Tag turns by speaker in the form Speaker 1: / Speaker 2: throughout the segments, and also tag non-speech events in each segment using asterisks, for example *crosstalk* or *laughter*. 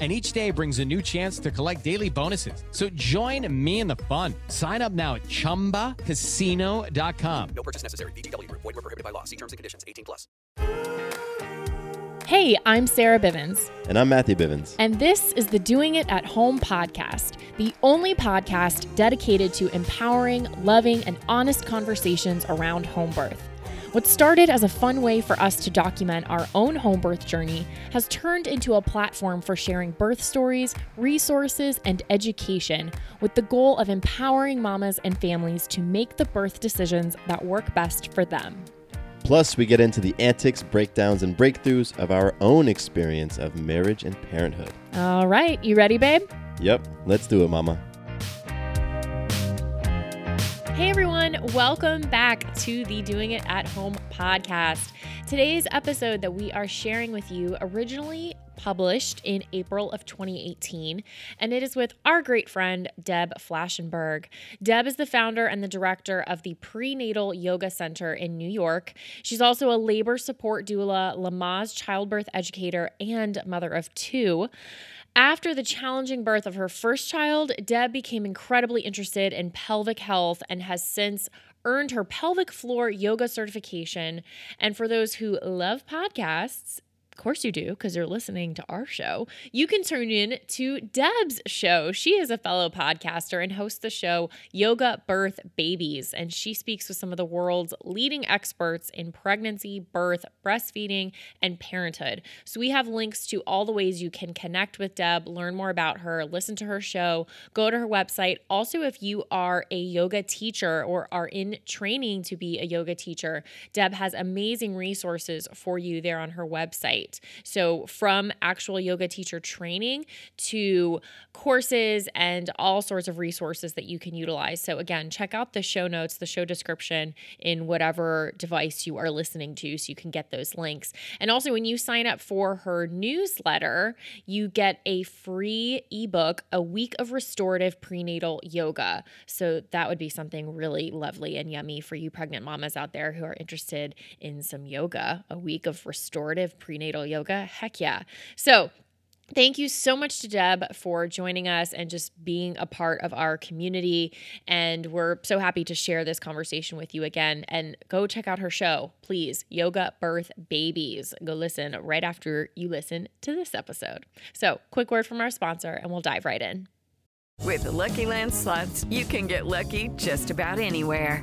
Speaker 1: and each day brings a new chance to collect daily bonuses. So join me in the fun. Sign up now at ChumbaCasino.com.
Speaker 2: No purchase necessary. VGW. Void were prohibited by law. See terms and conditions. 18 plus.
Speaker 3: Hey, I'm Sarah Bivens.
Speaker 4: And I'm Matthew Bivens.
Speaker 3: And this is the Doing It at Home podcast, the only podcast dedicated to empowering, loving, and honest conversations around home birth. What started as a fun way for us to document our own home birth journey has turned into a platform for sharing birth stories, resources, and education with the goal of empowering mamas and families to make the birth decisions that work best for them.
Speaker 4: Plus, we get into the antics, breakdowns, and breakthroughs of our own experience of marriage and parenthood.
Speaker 3: All right, you ready, babe?
Speaker 4: Yep, let's do it, mama.
Speaker 3: Hey everyone, welcome back to the Doing It at Home podcast. Today's episode that we are sharing with you originally published in April of 2018, and it is with our great friend Deb Flashenberg. Deb is the founder and the director of the Prenatal Yoga Center in New York. She's also a labor support doula, Lamaze childbirth educator, and mother of two. After the challenging birth of her first child, Deb became incredibly interested in pelvic health and has since earned her pelvic floor yoga certification. And for those who love podcasts, of course you do, because you're listening to our show. You can turn in to Deb's show. She is a fellow podcaster and hosts the show Yoga Birth Babies, and she speaks with some of the world's leading experts in pregnancy, birth, breastfeeding, and parenthood. So we have links to all the ways you can connect with Deb, learn more about her, listen to her show, go to her website. Also, if you are a yoga teacher or are in training to be a yoga teacher, Deb has amazing resources for you there on her website. So, from actual yoga teacher training to courses and all sorts of resources that you can utilize. So, again, check out the show notes, the show description in whatever device you are listening to so you can get those links. And also, when you sign up for her newsletter, you get a free ebook, A Week of Restorative Prenatal Yoga. So, that would be something really lovely and yummy for you pregnant mamas out there who are interested in some yoga, a week of restorative prenatal yoga. Heck yeah. So, Thank you so much to Deb for joining us and just being a part of our community. And we're so happy to share this conversation with you again. And go check out her show, please. Yoga Birth Babies. Go listen right after you listen to this episode. So, quick word from our sponsor, and we'll dive right in.
Speaker 5: With the Lucky Land slots, you can get lucky just about anywhere.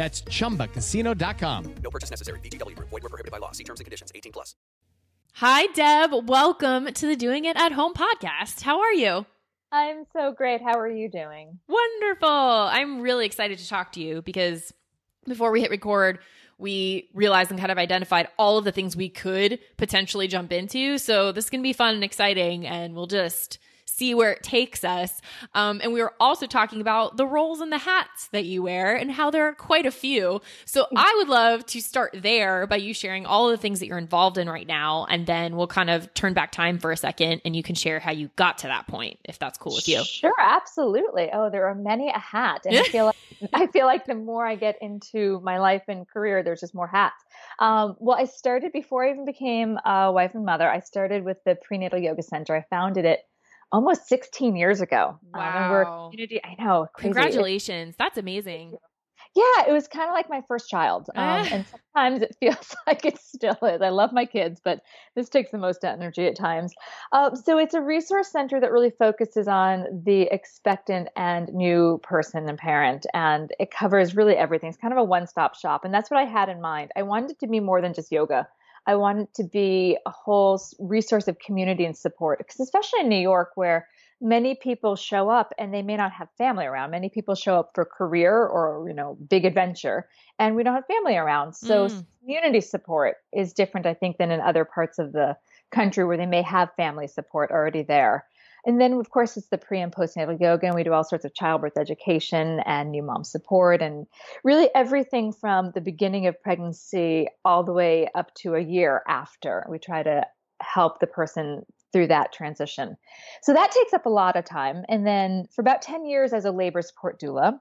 Speaker 1: That's chumbacasino.com.
Speaker 2: No purchase necessary. VGW. Void were prohibited by law. See terms and conditions. 18 plus.
Speaker 3: Hi, Deb. Welcome to the Doing It at Home podcast. How are you?
Speaker 6: I'm so great. How are you doing?
Speaker 3: Wonderful. I'm really excited to talk to you because before we hit record, we realized and kind of identified all of the things we could potentially jump into. So this is going to be fun and exciting, and we'll just see where it takes us. Um, and we were also talking about the roles and the hats that you wear and how there are quite a few. So I would love to start there by you sharing all of the things that you're involved in right now. And then we'll kind of turn back time for a second and you can share how you got to that point, if that's cool with you.
Speaker 6: Sure, absolutely. Oh, there are many a hat. And I feel like *laughs* I feel like the more I get into my life and career, there's just more hats. Um, well, I started before I even became a wife and mother. I started with the prenatal yoga center. I founded it almost 16 years ago. Um,
Speaker 3: Wow.
Speaker 6: community. I know. crazy.
Speaker 3: Congratulations. That's amazing.
Speaker 6: yeah, it was kind of like my first child. Um, *laughs* and sometimes it feels *laughs* like it still is. I love my kids, but this takes the most energy at times. Um, so it's a resource center that really focuses on the expectant and new person and parent. And it covers really everything. It's kind of a one stop shop. And that's what I had in mind. I wanted it to be more than just yoga. I wanted it to be a whole resource of community and support, because especially in New York, where many people show up and they may not have family around. Many people show up for career or, you know, big adventure and we don't have family around. So
Speaker 3: Mm.
Speaker 6: community support is different, I think, than in other parts of the country where they may have family support already there. And then, of course, it's the pre and postnatal yoga, and we do all sorts of childbirth education and new mom support, and really everything from the beginning of pregnancy all the way up to a year after. We try to help the person through that transition. So that takes up a lot of time. And then for about 10 years as a labor support doula.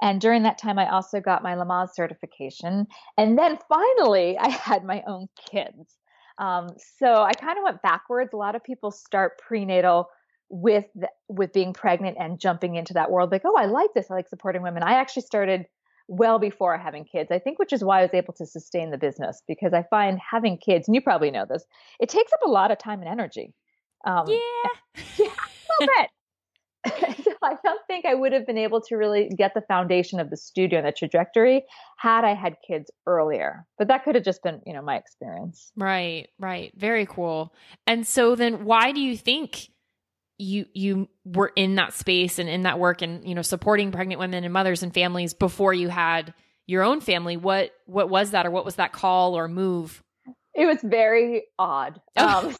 Speaker 6: And during that time, I also got my Lamaze certification. And then finally, *laughs* I had my own kids. Um, so I kind of went backwards. A lot of people start prenatal with the, with being pregnant and jumping into that world like, oh, I like this. I like supporting women. I actually started well before having kids. I think which is why I was able to sustain the business because I find having kids, and you probably know this, it takes up a lot of time and energy. Um,
Speaker 3: Yeah. *laughs*
Speaker 6: yeah, a little bit. *laughs* so I don't think I would have been able to really get the foundation of the studio and the trajectory had I had kids earlier. But that could have just been, you know, my experience.
Speaker 3: Right, right. Very cool. And so then why do you think you you were in that space and in that work and you know supporting pregnant women and mothers and families before you had your own family? What what was that or what was that call or move?
Speaker 6: It was very odd.
Speaker 3: Oh.
Speaker 6: Um,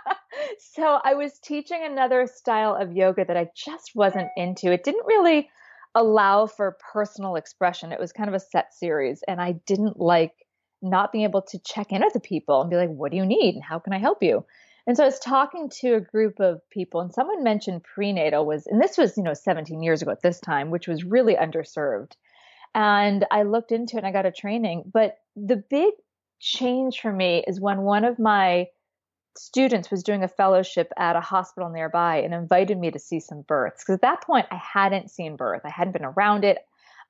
Speaker 6: *laughs* so I was teaching another style of yoga that I just wasn't into. It didn't really allow for personal expression. It was kind of a set series, and I didn't like not being able to check in with the people and be like, "What do you need? And how can I help you?" And so I was talking to a group of people, and someone mentioned prenatal was, and this was you know 17 years ago at this time, which was really underserved. And I looked into it and I got a training. But the big change for me is when one of my students was doing a fellowship at a hospital nearby and invited me to see some births. Because at that point, I hadn't seen birth, I hadn't been around it.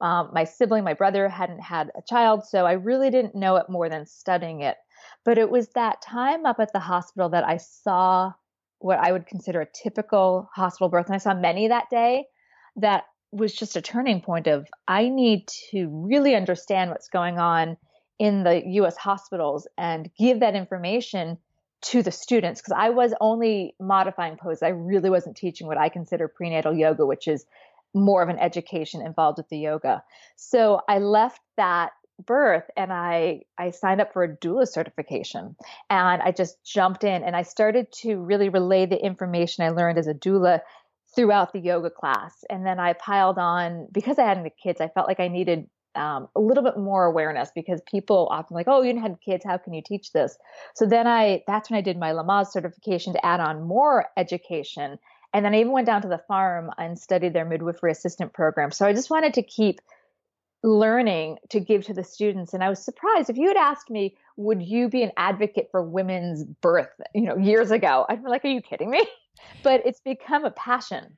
Speaker 6: Um, my sibling, my brother, hadn't had a child, so I really didn't know it more than studying it. But it was that time up at the hospital that I saw what I would consider a typical hospital birth. And I saw many that day that was just a turning point of I need to really understand what's going on in the US hospitals and give that information to the students because I was only modifying poses. I really wasn't teaching what I consider prenatal yoga, which is more of an education involved with the yoga. So I left that birth and I I signed up for a doula certification and I just jumped in and I started to really relay the information I learned as a doula throughout the yoga class. And then I piled on because I had the kids, I felt like I needed um, a little bit more awareness because people often like, oh, you had kids, how can you teach this? So then I, that's when I did my Lamaze certification to add on more education. And then I even went down to the farm and studied their midwifery assistant program. So I just wanted to keep learning to give to the students. And I was surprised if you had asked me, would you be an advocate for women's birth, you know, years ago? I'd be like, are you kidding me? *laughs* But it's become a passion.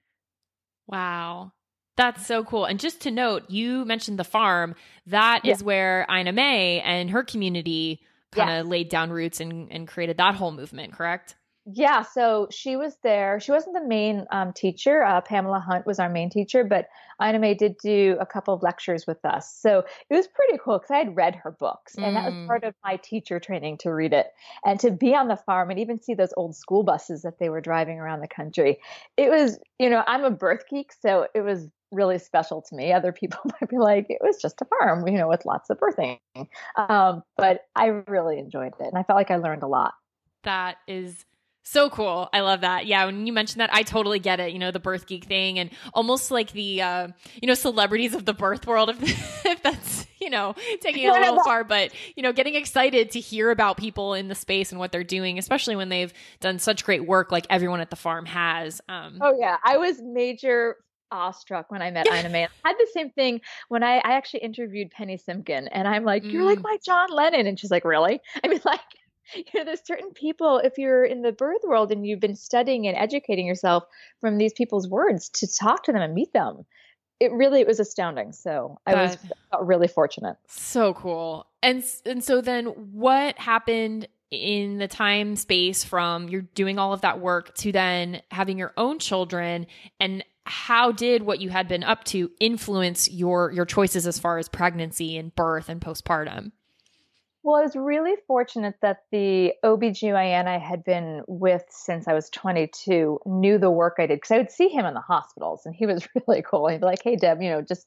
Speaker 3: Wow. That's so cool. And just to note, you mentioned the farm. That
Speaker 6: Yeah.
Speaker 3: is where Ina May and her community kind of
Speaker 6: Yes.
Speaker 3: laid down roots and, and created that whole movement, correct?
Speaker 6: Yeah, so she was there. She wasn't the main um, teacher. Uh, Pamela Hunt was our main teacher, but Ina May did do a couple of lectures with us. So it was pretty cool because I had read her books, and that was
Speaker 3: Mm.
Speaker 6: part of my teacher training to read it and to be on the farm and even see those old school buses that they were driving around the country. It was, you know, I'm a birth geek, so it was really special to me. Other people *laughs* might be like, it was just a farm, you know, with lots of birthing. Um, but I really enjoyed it, and I felt like I learned a lot.
Speaker 3: That is So cool. I love that. Yeah, when you mentioned that, I totally get it. You know, the birth geek thing and almost like the, uh, you know, celebrities of the birth world, if, *laughs* if that's, you know, taking it a little far, but, you know, getting excited to hear about people in the space and what they're doing, especially when they've done such great work like everyone at the farm has. Um,
Speaker 6: oh, yeah. I was major awestruck when I met Ina May. I had the same thing when I, I actually interviewed Penny Simkin, and I'm like, "You're like
Speaker 3: Mm.
Speaker 6: my John Lennon," and she's like, "Really?" *laughs* I mean, like, *laughs* you know, there's certain people if you're in the birth world and you've been studying and educating yourself from these people's words to talk to them and meet them. It really it was astounding. So I was really fortunate.
Speaker 3: So cool. And and so then what happened in the time space from you're doing all of that work to then having your own children and how did what you had been up to influence your your choices as far as pregnancy and birth and postpartum?
Speaker 6: Well, I was really fortunate that the OBGYN I had been with since I was 22 knew the work I did because I would see him in the hospitals and he was *laughs* really cool. He'd be like, hey, Deb, you know, just,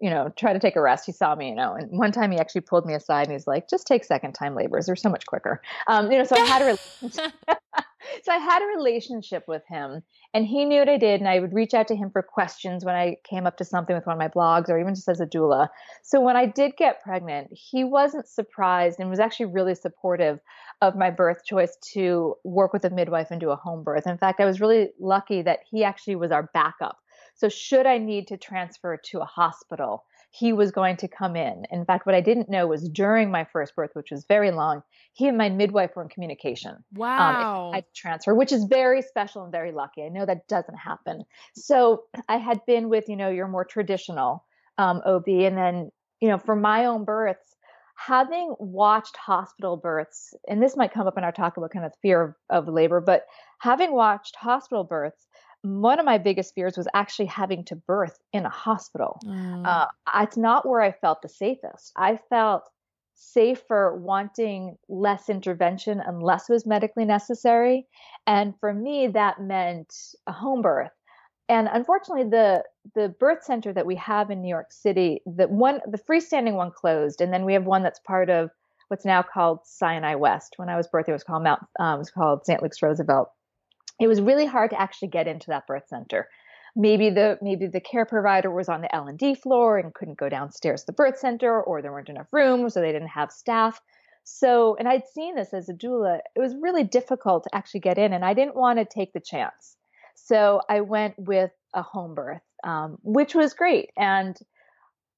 Speaker 6: you know, try to take a rest. He saw me, you know, and one time he actually pulled me aside and he's like, just take second time labors. They're so much quicker. Um, you know, so I had a *laughs* relationship. *laughs* so I had a relationship with him and he knew what I did. And I would reach out to him for questions when I came up to something with one of my blogs or even just as a doula. So when I did get pregnant, he wasn't surprised and was actually really supportive of my birth choice to work with a midwife and do a home birth. In fact, I was really lucky that he actually was our backup. So should I need to transfer to a hospital, he was going to come in. In fact, what I didn't know was during my first birth, which was very long, he and my midwife were in communication um,
Speaker 3: Wow.
Speaker 6: if I transfer, which is very special and very lucky. I know that doesn't happen. So I had been with, you know, your more traditional um, OB, and then, you know, for my own births, having watched hospital births, and this might come up in our talk about kind of fear of, of labor, but having watched hospital births, one of my biggest fears was actually having to birth in a hospital
Speaker 3: Mm.
Speaker 6: uh, it's not where I felt the safest. I felt safer wanting less intervention unless it was medically necessary. And for me, that meant a home birth. And unfortunately, the the birth center that we have in New York City, the one the freestanding one closed, and then we have one that's part of what's now called Sinai West. When I was birthing, it was called Mount, um, it was called St. Luke's Roosevelt. It was really hard to actually get into that birth center maybe the maybe the care provider was on the L&D floor and couldn't go downstairs to the birth center or there weren't enough rooms or they didn't have staff. So, and I'd seen this as a doula. It was really difficult to actually get in and I didn't want to take the chance. So, I went with a home birth, um, which was great and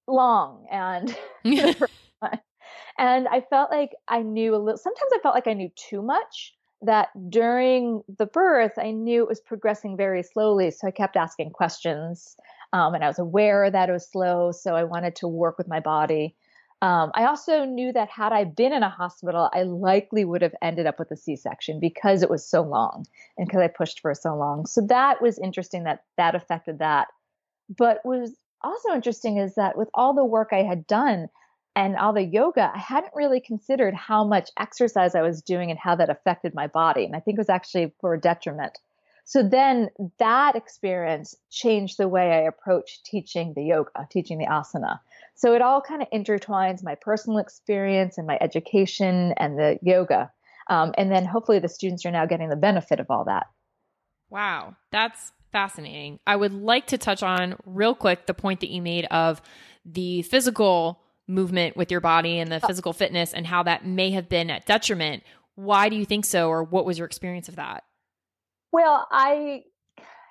Speaker 6: long and *laughs* *laughs* and I felt like I knew a little sometimes I felt like I knew too much that during the birth, I knew it was progressing very slowly. So I kept asking questions. Um, and I was aware that it was slow. So I wanted to work with my body. Um, I also knew that had I been in a hospital, I likely would have ended up with a C section because it was so long and because I pushed for so long. So that was interesting that that affected that. But was also interesting is that with all the work I had done, and all the yoga, I hadn't really considered how much exercise I was doing and how that affected my body. And I think it was actually for a detriment. So then that experience changed the way I approach teaching the yoga, teaching the asana. So it all kind of intertwines my personal experience and my education and the yoga. Um, and then hopefully the students are now getting the benefit of all that.
Speaker 3: Wow, that's fascinating. I would like to touch on real quick the point that you made of the physical movement with your body and the uh, physical fitness and how that may have been at detriment. Why do you think so, or what was your experience of that?
Speaker 6: Well, I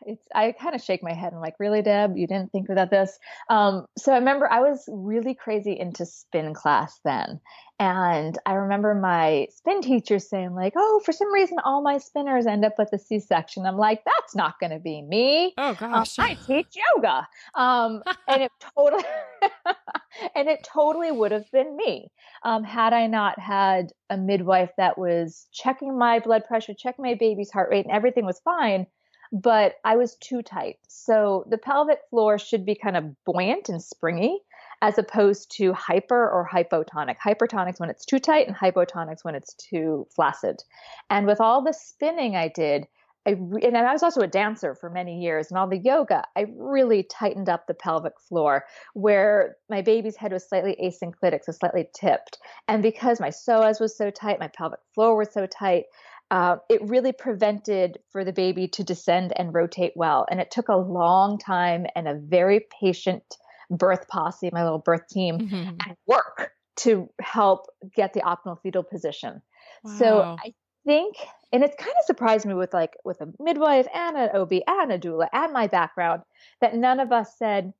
Speaker 6: it's I kind of shake my head and like, really, Deb, you didn't think about this. Um, so I remember I was really crazy into spin class then, and I remember my spin teacher saying like, "Oh, for some reason, all my spinners end up with a C-section." I'm like, "That's not going to be me."
Speaker 3: Oh
Speaker 6: Um,
Speaker 3: gosh.
Speaker 6: I teach yoga, um, and it totally *laughs* and it totally would have been me um, had I not had a midwife that was checking my blood pressure, checking my baby's heart rate, and everything was fine. But I was too tight. So the pelvic floor should be kind of buoyant and springy, as opposed to hyper or hypotonic. Hypertonics when it's too tight, and hypotonics when it's too flaccid. And with all the spinning I did, I re- and I was also a dancer for many years, and all the yoga, I really tightened up the pelvic floor where my baby's head was slightly asynclitic, so slightly tipped. And because my psoas was so tight, my pelvic floor was so tight, uh, it really prevented for the baby to descend and rotate well. And it took a long time and a very patient birth posse, my little birth team,
Speaker 3: Mhm.
Speaker 6: and work to help get the optimal fetal position.
Speaker 3: Wow.
Speaker 6: So I think, and it's kind of surprised me with like with a midwife and an OB and a doula and my background that none of us said,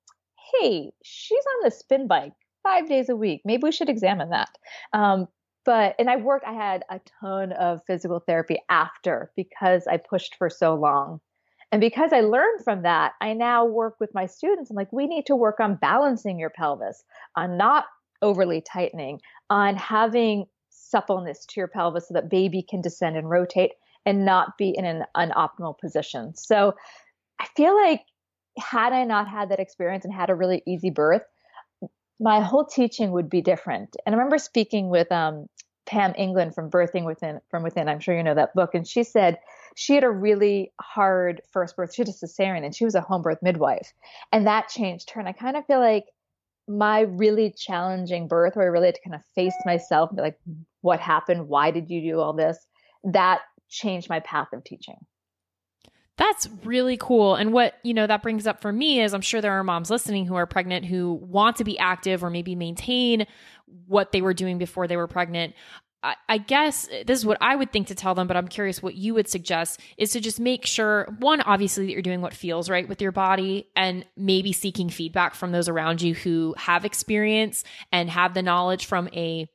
Speaker 6: "Hey, she's on the spin bike five days a week. Maybe we should examine that." Um, but and I worked. I had a ton of physical therapy after because I pushed for so long. And because I learned from that, I now work with my students. I'm like, we need to work on balancing your pelvis, on not overly tightening, on having suppleness to your pelvis so that baby can descend and rotate and not be in an unoptimal position. So I feel like had I not had that experience and had a really easy birth, my whole teaching would be different. And I remember speaking with um, Pam England from Birthing Within from Within. I'm sure you know that book. And she said she had a really hard first birth. She had a cesarean and she was a home birth midwife. And that changed her. And I kind of feel like my really challenging birth where I really had to kind of face myself and be like, what happened? Why did you do all this? That changed my path of teaching.
Speaker 3: That's really cool. And what, you know, that brings up for me is I'm sure there are moms listening who are pregnant who want to be active or maybe maintain what they were doing before they were pregnant. I, guess this is what I would think to tell them, but I'm curious what you would suggest is to just make sure one, obviously, that you're doing what feels right with your body and maybe seeking feedback from those around you who have experience and have the knowledge from a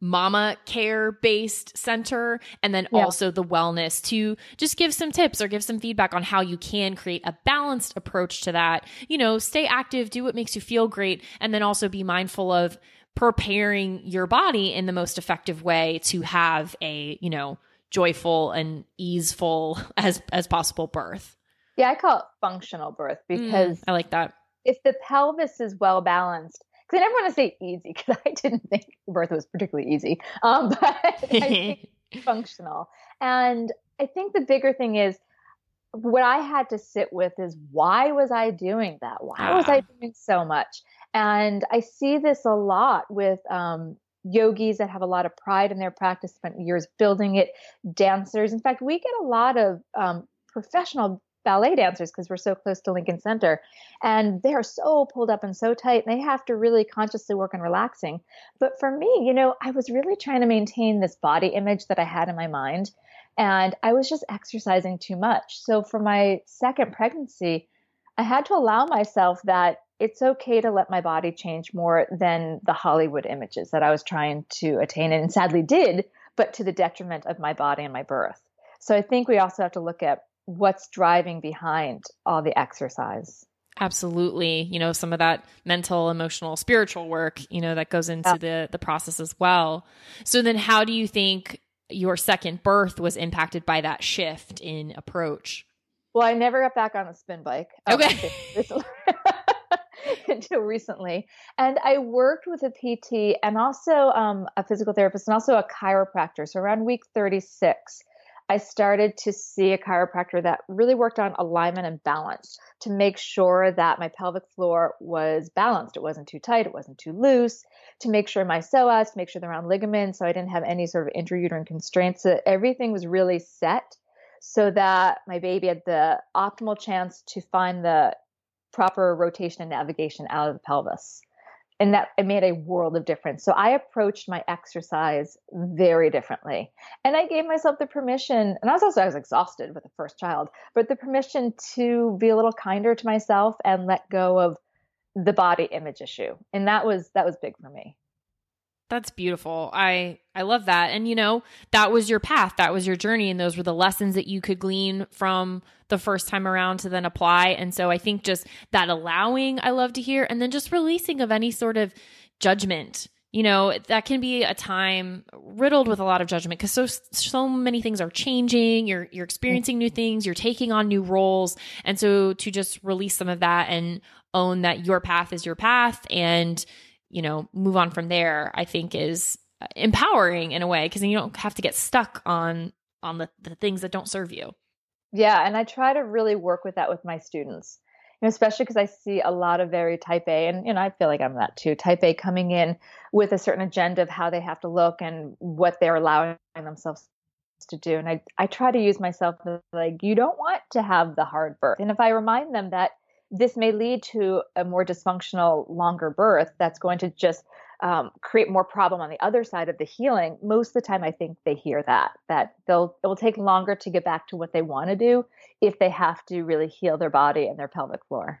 Speaker 3: mama care based center and then
Speaker 6: Yeah.
Speaker 3: also the wellness to just give some tips or give some feedback on how you can create a balanced approach to that. You know stay active do what makes you feel great and then also be mindful of preparing your body in the most effective way to have a you know joyful and easeful *laughs* as as possible birth.
Speaker 6: Yeah, I call it functional birth because
Speaker 3: Mm, i like that.
Speaker 6: if the pelvis is well balanced, I never want to say easy because I didn't think birth was particularly easy, um, *laughs* but I think *laughs* functional. And I think the bigger thing is what I had to sit with is why was I doing that? Why was I
Speaker 3: Ah.
Speaker 6: doing so much? And I see this a lot with um, yogis that have a lot of pride in their practice, spent years building it, dancers. In fact, we get a lot of um, professional ballet dancers because we're so close to Lincoln Center. And they are so pulled up and so tight, and they have to really consciously work on relaxing. But for me, you know, I was really trying to maintain this body image that I had in my mind. And I was just exercising too much. So for my second pregnancy, I had to allow myself that it's okay to let my body change more than the Hollywood images that I was trying to attain and sadly did, but to the detriment of my body and my birth. So I think we also have to look at what's driving behind all the exercise.
Speaker 3: absolutely you know some of that mental emotional spiritual work you know that goes into
Speaker 6: Yeah.
Speaker 3: the the process as well so then how do you think your second birth was impacted by that shift in approach
Speaker 6: Well, I never got back on the spin bike.
Speaker 3: Okay.
Speaker 6: until recently- *laughs* until recently. And I worked with a PT and also um, a physical therapist and also a chiropractor. So around week 36, I started to see a chiropractor that really worked on alignment and balance to make sure that my pelvic floor was balanced. It wasn't too tight, it wasn't too loose, to make sure my psoas, to make sure the round ligaments, so I didn't have any sort of intrauterine constraints. So everything was really set so that my baby had the optimal chance to find the proper rotation and navigation out of the pelvis. And that it made a world of difference. So I approached my exercise very differently. And I gave myself the permission, and I was also I was exhausted with the first child, but the permission to be a little kinder to myself and let go of the body image issue. And that was that was big for me.
Speaker 3: That's beautiful. I I love that. And you know, that was your path, that was your journey and those were the lessons that you could glean from the first time around to then apply. And so I think just that allowing I love to hear and then just releasing of any sort of judgment. You know, that can be a time riddled with a lot of judgment because so so many things are changing, you're you're experiencing new things, you're taking on new roles. And so to just release some of that and own that your path is your path and you know, move on from there, I think is uh, empowering in a way because you don't have to get stuck on on the, the things that don't serve you.
Speaker 6: Yeah, and I try to really work with that with my students. Especially because I see a lot of very type A, and you know, I feel like I'm that too. Type A coming in with a certain agenda of how they have to look and what they're allowing themselves to do. And I, I try to use myself like, you don't want to have the hard birth. And if I remind them that this may lead to a more dysfunctional, longer birth that's going to just um, create more problem on the other side of the healing, most of the time I think they hear that, that they'll, it will take longer to get back to what they want to do if they have to really heal their body and their pelvic floor.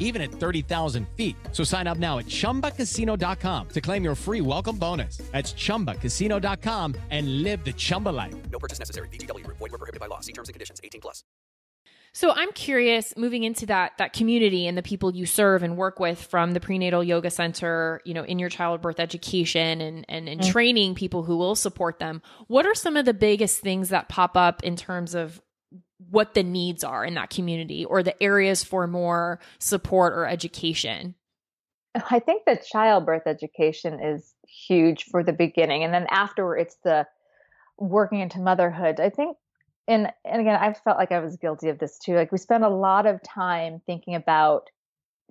Speaker 1: even at 30,000 feet. So sign up now at ChumbaCasino.com to claim your free welcome bonus. That's ChumbaCasino.com and live the Chumba life.
Speaker 2: No purchase necessary. VGW. Void were prohibited by law. See terms and conditions. 18 plus.
Speaker 3: So I'm curious, moving into that that community and the people you serve and work with from the prenatal yoga center, you know, in your childbirth education and and, and mm. training people who will support them. What are some of the biggest things that pop up in terms of what the needs are in that community or the areas for more support or education?
Speaker 6: I think that childbirth education is huge for the beginning. And then after it's the working into motherhood. I think and and again, I felt like I was guilty of this too. Like we spend a lot of time thinking about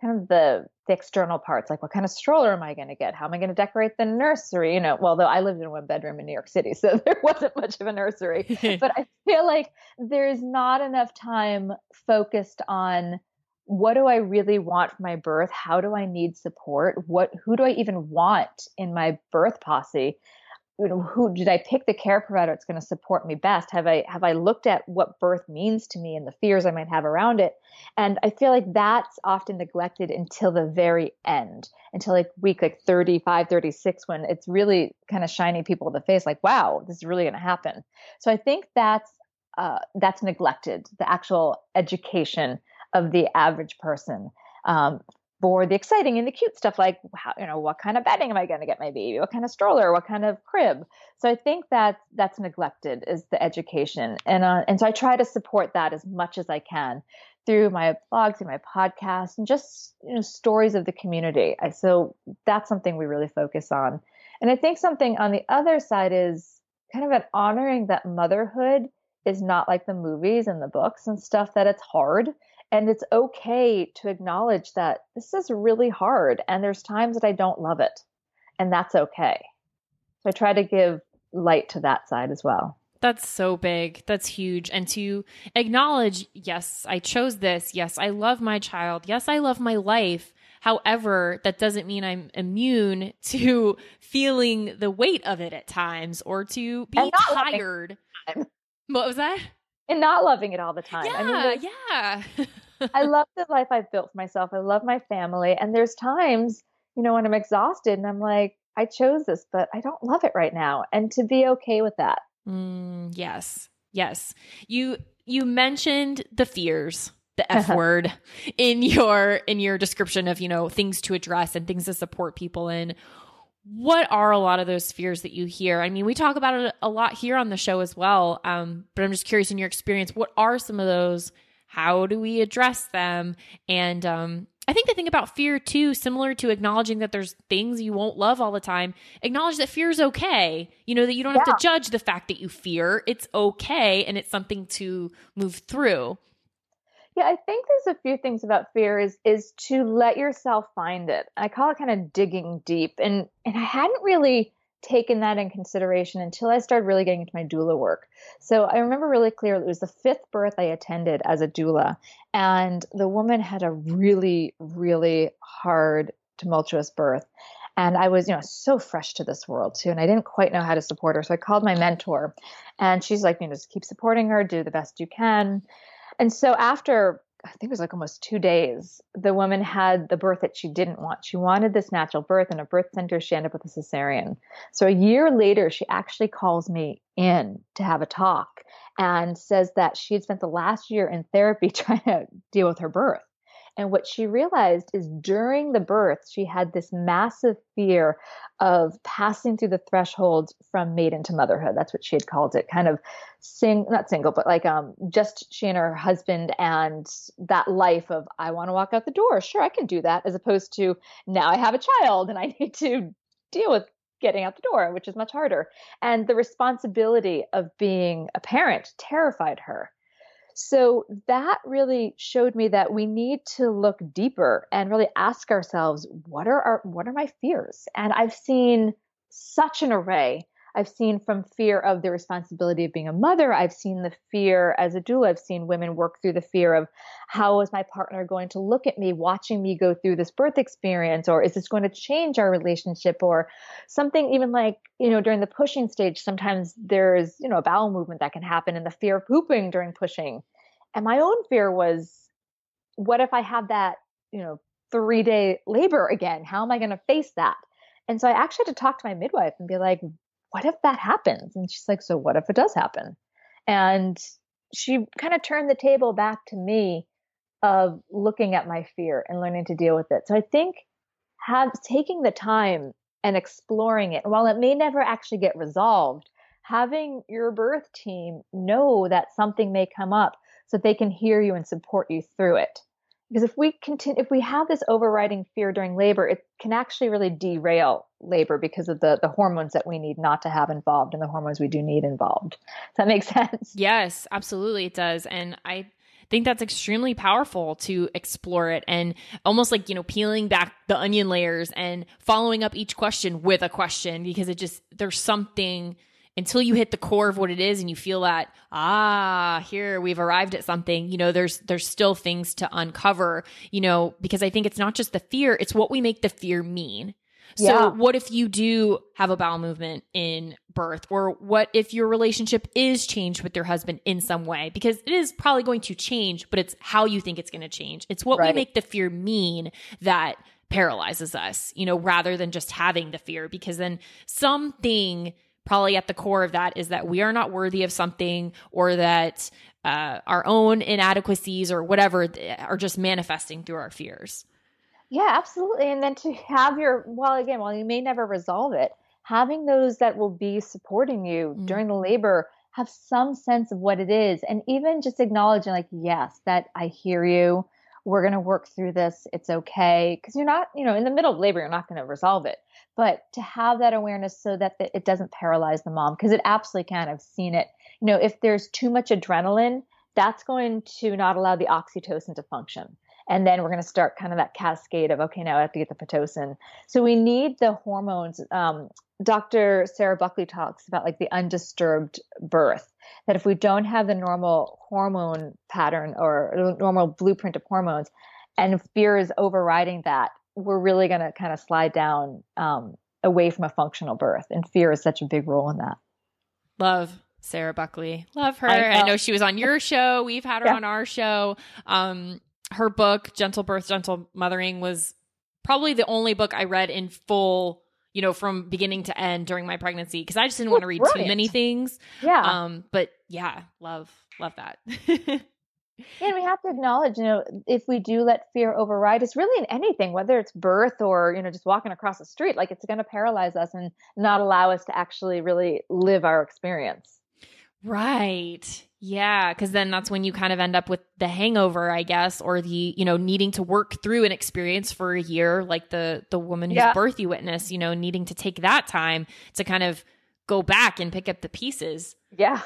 Speaker 6: kind of the the external parts, like what kind of stroller am I going to get? How am I going to decorate the nursery? You know, well, though I lived in one bedroom in New York City, *laughs* so there wasn't much of a nursery. *laughs* but I feel like there's not enough time focused on what do I really want for my birth? How do I need support? What who do I even want in my birth posse? You know who did i pick the care provider that's going to support me best? Have i have i looked at what birth means to me and the fears i might have around it? And i feel like that's often neglected until the very end until like week like 35 36 when it's really kind of shining people in the face like wow this is really going to happen. So i think that's uh, that's neglected the actual education of the average person um, for the exciting and the cute stuff like how you know what kind of bedding am i going to get my baby? What kind of stroller? What kind of crib? So i think that that's neglected is the education. And uh, and so i try to support that as much as i can through my blog through my podcast and just you know stories of the community. I, so that's something we really focus on. And i think something on the other side is kind of an honoring that motherhood is not like the movies and the books and stuff that it's hard and it's okay to acknowledge that this is really hard and there's times that I don't love it. And that's okay. So I try to give light to that side as well.
Speaker 3: That's so big. That's huge. And to acknowledge, yes, I chose this. Yes, I love my child. Yes, I love my life. However, that doesn't mean I'm immune *laughs* to feeling the weight of it at times or to be tired. What was that?
Speaker 6: And not loving it all the time.
Speaker 3: Yeah,
Speaker 6: I mean,
Speaker 3: yeah. *laughs*
Speaker 6: I love the life I've built for myself. I love my family. And there's times, you know, when I'm exhausted and I'm like, I chose this, but I don't love it right now. And to be okay with that.
Speaker 3: Mm, yes. Yes. You you mentioned the fears, the F *laughs* word in your in your description of, you know, things to address and things to support people in what are a lot of those fears that you hear? I mean, we talk about it a lot here on the show as well. Um, but I'm just curious in your experience, what are some of those? How do we address them? And um, I think the thing about fear too, similar to acknowledging that there's things you won't love all the time, acknowledge that fear is okay. You know, that you don't
Speaker 6: Yeah.
Speaker 3: have to judge the fact that you fear. It's okay and it's something to move through.
Speaker 6: Yeah, I think there's a few things about fear is is to let yourself find it. I call it kind of digging deep. And and I hadn't really taken that in consideration until I started really getting into my doula work. So I remember really clearly it was the fifth birth I attended as a doula. And the woman had a really, really hard, tumultuous birth. And I was, you know, so fresh to this world too. And I didn't quite know how to support her. So I called my mentor and she's like, you know, just keep supporting her, do the best you can. And so after I think it was like almost two days, the woman had the birth that she didn't want. She wanted this natural birth in a birth center. She ended up with a cesarean. So a year later, she actually calls me in to have a talk and says that she had spent the last year in therapy *laughs* trying to deal with her birth. And what she realized is during the birth, she had this massive fear of passing through the threshold from maiden to motherhood. That's what she had called it. Kind of sing, not single, but like um, just she and her husband and that life of, I want to walk out the door. Sure, I can do that. As opposed to now I have a child and I *laughs* need to deal with getting out the door, which is much harder. And the responsibility of being a parent terrified her. So that really showed me that we need to look deeper and really ask ourselves, what are our what are my fears? And I've seen such an array. I've seen from fear of the responsibility of being a mother. I've seen the fear as a doula. I've seen women work through the fear of how is my partner going to look at me watching me go through this birth experience? Or is this going to change our relationship? Or something even like, you know, during the pushing stage, sometimes there's, you know, a bowel movement that can happen and the fear of pooping during pushing. And my own fear was, what if I have that, you know, three day labor again? How am I going to face that? And so I actually had to talk to my midwife and be like, what if that happens? And she's like, so what if it does happen? And she kind of turned the table back to me of looking at my fear and learning to deal with it. So I think have taking the time and exploring it, while it may never actually get resolved, having your birth team know that something may come up so they can hear you and support you through it because if we continue if we have this overriding fear during labor it can actually really derail labor because of the the hormones that we need not to have involved and the hormones we do need involved. Does that make *laughs* sense?
Speaker 3: Yes absolutely it does and i think that's extremely powerful to explore it and almost like you know peeling back the onion layers and following up each question with a question because it just there's something until you hit the core of what it is and you feel that ah here we've arrived at something you know there's there's still things to uncover you know because i think it's not just the fear it's what we make the fear mean. So
Speaker 6: Yeah.
Speaker 3: what if you do have a bowel movement in birth? Or what if your relationship is changed with your husband in some way? Because it is probably going to change but it's how you think it's going to change. It's what we make the fear mean that paralyzes us you know rather than just having the fear. Because then something probably at the core of that is that we are not worthy of something or that uh, our own inadequacies or whatever are just manifesting through our fears
Speaker 6: Yeah, absolutely. And then to have your, well, again, while you may never resolve it, having those that will be supporting you
Speaker 3: Mm.
Speaker 6: during the labor have some sense of what it is. And even just acknowledging, like, yes, that I hear you. We're going to work through this. It's okay. Because you're not, you know, in the middle of labor, you're not going to resolve it. But to have that awareness so that it doesn't paralyze the mom, because it absolutely can. I've seen it. You know, if there's too much adrenaline, that's going to not allow the oxytocin to function and then we're going to start kind of that cascade of okay now i have to get the pitocin so we need the hormones um, dr sarah buckley talks about like the undisturbed birth that if we don't have the normal hormone pattern or normal blueprint of hormones and fear is overriding that we're really going to kind of slide down um, away from a functional birth and fear is such a big role in that
Speaker 3: Love Sarah Buckley. Love her.
Speaker 6: I
Speaker 3: I know.
Speaker 6: know.
Speaker 3: she was on your show. We've had her
Speaker 6: Yeah.
Speaker 3: on our show. Um, her book, Gentle Birth, Gentle Mothering, was probably the only book I read in full, you know, from beginning to end during my pregnancy because I just didn't
Speaker 6: Oh,
Speaker 3: want to read too many things.
Speaker 6: yeah
Speaker 3: Um, but yeah, love, love that. *laughs*
Speaker 6: Yeah, and we have to acknowledge, you know, if we do let fear override us, really in anything, whether it's birth or, you know, just walking across the street, like it's going to paralyze us and not allow us to actually really live our experience.
Speaker 3: Right. Yeah, because then that's when you kind of end up with the hangover, I guess, or the you know needing to work through an experience for a year, like the the woman whose
Speaker 6: Yeah.
Speaker 3: birth you witnessed. You know, needing to take that time to kind of go back and pick up the pieces.
Speaker 6: Yeah.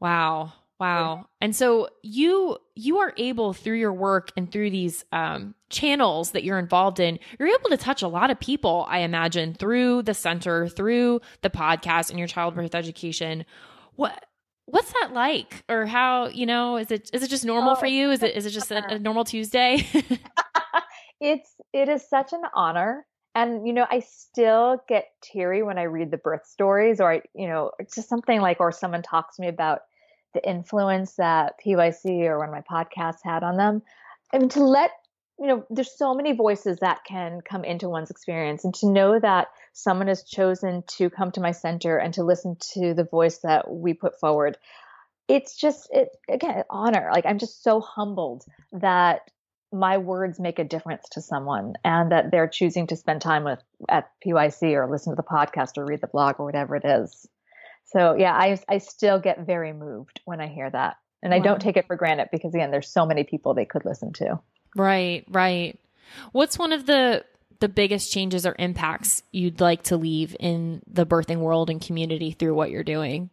Speaker 3: Wow. Wow. And so you you are able through your work and through these um, channels that you're involved in, you're able to touch a lot of people, I imagine, through the center, through the podcast and your childbirth education. What what's that like? Or how, you know, is it is it just normal
Speaker 6: Oh,
Speaker 3: for you? Is it is it just a, a normal Tuesday? *laughs*
Speaker 6: It's it is such an honor. And you know, I still get teary when I read the birth stories or I, you know, just something like or someone talks to me about the influence that PYC or one of my podcasts had on them. I mean, to let you know, there's so many voices that can come into one's experience, and to know that someone has chosen to come to my center and to listen to the voice that we put forward, it's just it again honor. Like I'm just so humbled that my words make a difference to someone and that they're choosing to spend time with at PYC or listen to the podcast or read the blog or whatever it is. So yeah, I I still get very moved when I hear that. And I don't take it for granted because again, there's so many people they could listen to.
Speaker 3: Right, right. What's one of the the biggest changes or impacts you'd like to leave in the birthing world and community through what you're doing?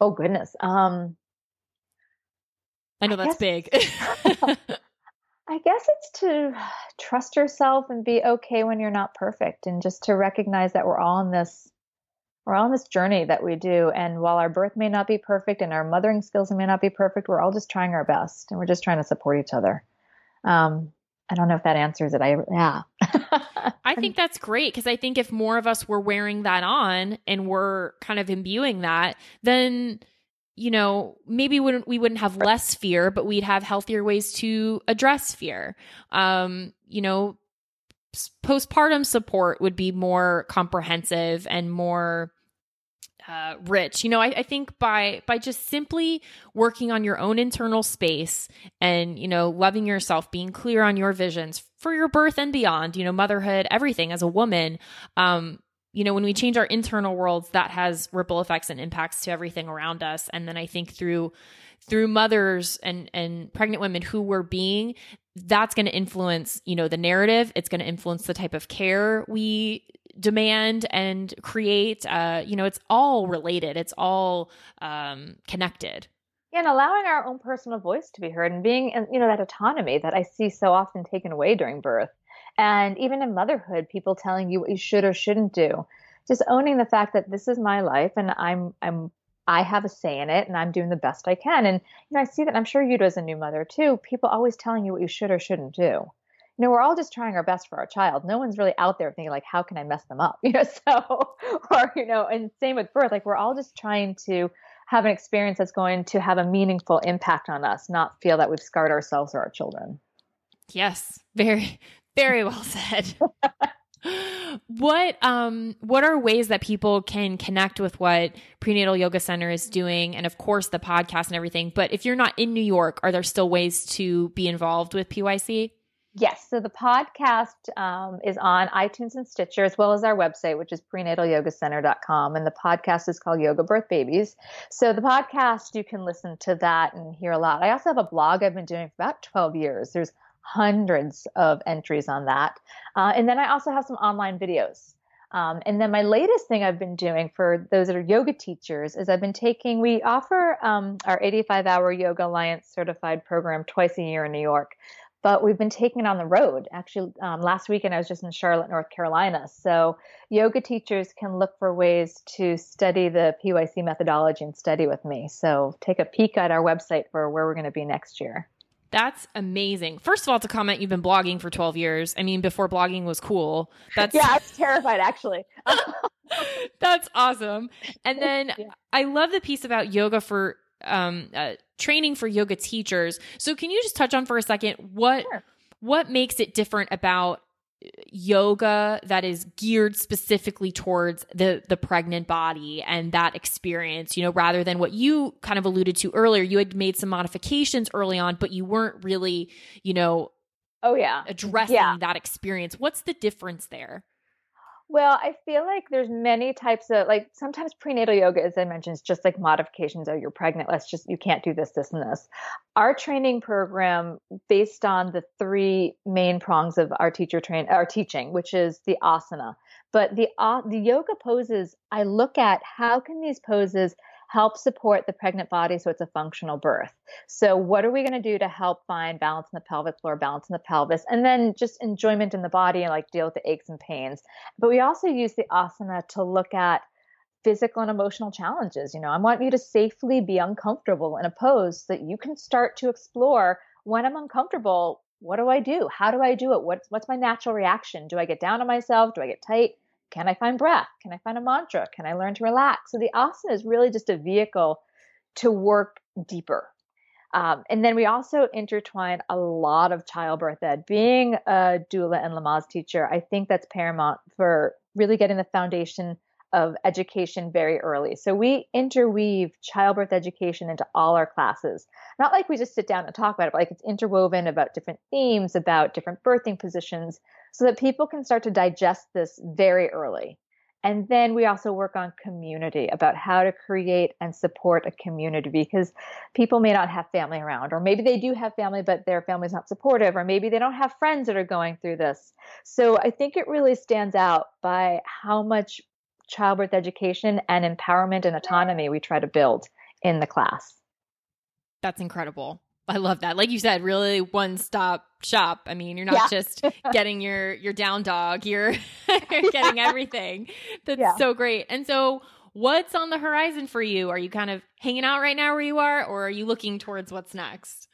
Speaker 6: Oh goodness. Um
Speaker 3: I know
Speaker 6: I
Speaker 3: that's
Speaker 6: guess-
Speaker 3: big. *laughs* *laughs*
Speaker 6: I guess it's to trust yourself and be okay when you're not perfect and just to recognize that we're all in this we're all on this journey that we do and while our birth may not be perfect and our mothering skills may not be perfect, we're all just trying our best and we're just trying to support each other. Um I don't know if that answers it. I yeah. *laughs*
Speaker 3: I think that's great because I think if more of us were wearing that on and we're kind of imbuing that, then you know maybe wouldn't we wouldn't have less fear, but we'd have healthier ways to address fear. Um, you know, postpartum support would be more comprehensive and more uh, rich. You know, I, I think by by just simply working on your own internal space and you know loving yourself, being clear on your visions for your birth and beyond. You know, motherhood, everything as a woman. Um, you know, when we change our internal worlds, that has ripple effects and impacts to everything around us. And then I think through through mothers and and pregnant women who we're being that's going to influence you know the narrative. It's going to influence the type of care we demand and create. Uh you know it's all related. It's all um connected.
Speaker 6: And allowing our own personal voice to be heard and being in you know that autonomy that i see so often taken away during birth. And even in motherhood people telling you what you should or shouldn't do. Just owning the fact that this is my life and i'm i'm i have a say in it and i'm doing the best i can and you know i see that i'm sure you do as a new mother too people always telling you what you should or shouldn't do you know, we're all just trying our best for our child. No one's really out there thinking like, how can I mess them up? *laughs* You know, so or you know, and same with birth. Like we're all just trying to have an experience that's going to have a meaningful impact on us, not feel that we've scarred ourselves or our children.
Speaker 3: yes very very well said *laughs* what um what are ways that people can connect with what prenatal yoga center is doing and of course the podcast and everything but if you're not in new york are there still ways to be involved with pyc
Speaker 6: Yes, so the podcast um, is on iTunes and Stitcher, as well as our website, which is prenatalyogacenter.com. And the podcast is called Yoga Birth Babies. So the podcast, you can listen to that and hear a lot. I also have a blog I've been doing for about 12 years. There's hundreds of entries on that. Uh, and then I also have some online videos. Um, and then my latest thing I've been doing for those that are yoga teachers is I've been taking, we offer um, our 85 hour Yoga Alliance certified program twice a year in New York but we've been taking it on the road. Actually, um, last weekend I was just in Charlotte, North Carolina. So yoga teachers can look for ways to study the PYC methodology and study with me. So take a peek at our website for where we're going to be next year.
Speaker 3: That's amazing. First of all, to comment, you've been blogging for 12 years. I mean, before blogging was cool. That's
Speaker 6: Yeah, I was terrified actually. *laughs*
Speaker 3: that's awesome. And *laughs* then
Speaker 6: Yeah.
Speaker 3: I love the piece about yoga for um uh, training for yoga teachers. So can you just touch on for a second what
Speaker 6: Sure.
Speaker 3: what makes it different about yoga that is geared specifically towards the the pregnant body and that experience you know rather than what you kind of alluded to earlier you had made some modifications early on but you weren't really you know
Speaker 6: Oh yeah.
Speaker 3: addressing
Speaker 6: Yeah.
Speaker 3: that experience what's the difference there
Speaker 6: Well, I feel like there's many types of like sometimes prenatal yoga, as I mentioned, is just like modifications. Oh, you're pregnant. Let's just you can't do this, this, and this. Our training program, based on the three main prongs of our teacher train, our teaching, which is the asana, but the uh, the yoga poses. I look at how can these poses help support the pregnant body so it's a functional birth. So, what are we going to do to help find balance in the pelvic floor, balance in the pelvis, and then just enjoyment in the body and like deal with the aches and pains? But we also use the asana to look at physical and emotional challenges. You know, I want you to safely be uncomfortable in a pose so that you can start to explore when I'm uncomfortable, what do I do? How do I do it? What's what's my natural reaction? Do I get down on myself? Do I get tight? Can I find breath? Can I find a mantra? Can I learn to relax? So the asana is really just a vehicle to work deeper. Um, and then we also intertwine a lot of childbirth ed. Being a doula and Lamaze teacher, I think that's paramount for really getting the foundation of education very early. So we interweave childbirth education into all our classes. Not like we just sit down and talk about it, but like it's interwoven about different themes, about different birthing positions, so that people can start to digest this very early. And then we also work on community about how to create and support a community because people may not have family around, or maybe they do have family, but their family's not supportive, or maybe they don't have friends that are going through this. So I think it really stands out by how much childbirth education and empowerment and autonomy we try to build in the class.
Speaker 3: That's incredible. I love that. Like you said, really one stop shop. I mean, you're not
Speaker 6: Yeah.
Speaker 3: just *laughs* getting your your down dog, you're, *laughs* you're getting everything. That's
Speaker 6: Yeah.
Speaker 3: so great. And so what's on the horizon for you? Are you kind of hanging out right now where you are or are you looking towards what's next?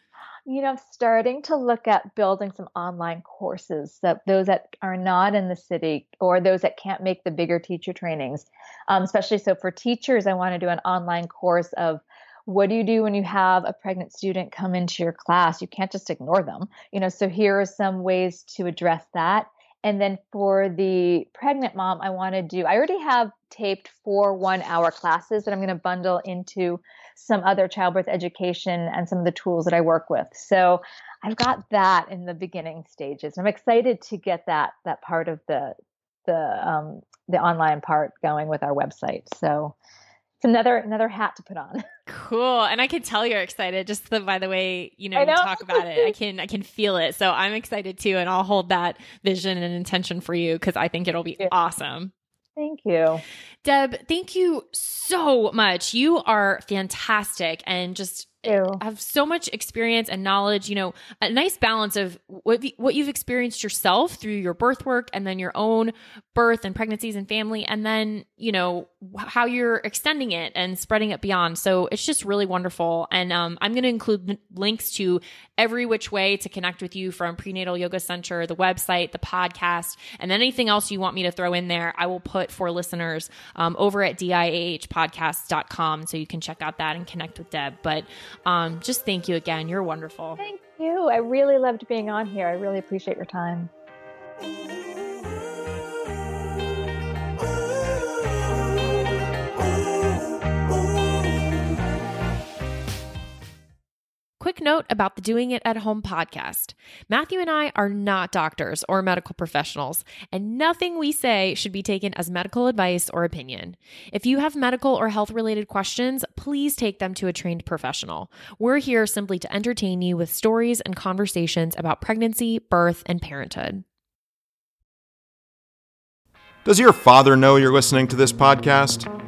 Speaker 6: you know, starting to look at building some online courses that those that are not in the city or those that can't make the bigger teacher trainings. Um, especially so for teachers, I want to do an online course of what do you do when you have a pregnant student come into your class? You can't just ignore them. You know, so here are some ways to address that. And then for the pregnant mom, I want to do, I already have taped four one hour classes that I'm going to bundle into some other childbirth education and some of the tools that I work with. So I've got that in the beginning stages. I'm excited to get that that part of the the um, the online part going with our website. So it's another another hat to put on. *laughs*
Speaker 3: Cool. And I can tell you're excited just the, by the way, you know,
Speaker 6: know.
Speaker 3: talk about it. I can I can feel it. So I'm excited too and I'll hold that vision and intention for you cuz I think it'll be
Speaker 6: Yeah.
Speaker 3: awesome.
Speaker 6: Thank you.
Speaker 3: Deb, thank you so much. You are fantastic and just Have so much experience and knowledge, you know, a nice balance of what what you've experienced yourself through your birth work and then your own birth and pregnancies and family and then, you know, how you're extending it and spreading it beyond. So it's just really wonderful and um, I'm going to include links to every which way to connect with you from Prenatal Yoga Center, the website, the podcast, and then anything else you want me to throw in there, I will put for listeners um, over at diahpodcast.com so you can check out that and connect with Deb. But um, just thank you again. You're wonderful.
Speaker 6: Thank you. I really loved being on here. I really appreciate your time.
Speaker 3: Quick note about the Doing It at Home podcast. Matthew and I are not doctors or medical professionals, and nothing we say should be taken as medical advice or opinion. If you have medical or health related questions, please take them to a trained professional. We're here simply to entertain you with stories and conversations about pregnancy, birth, and parenthood.
Speaker 7: Does your father know you're listening to this podcast?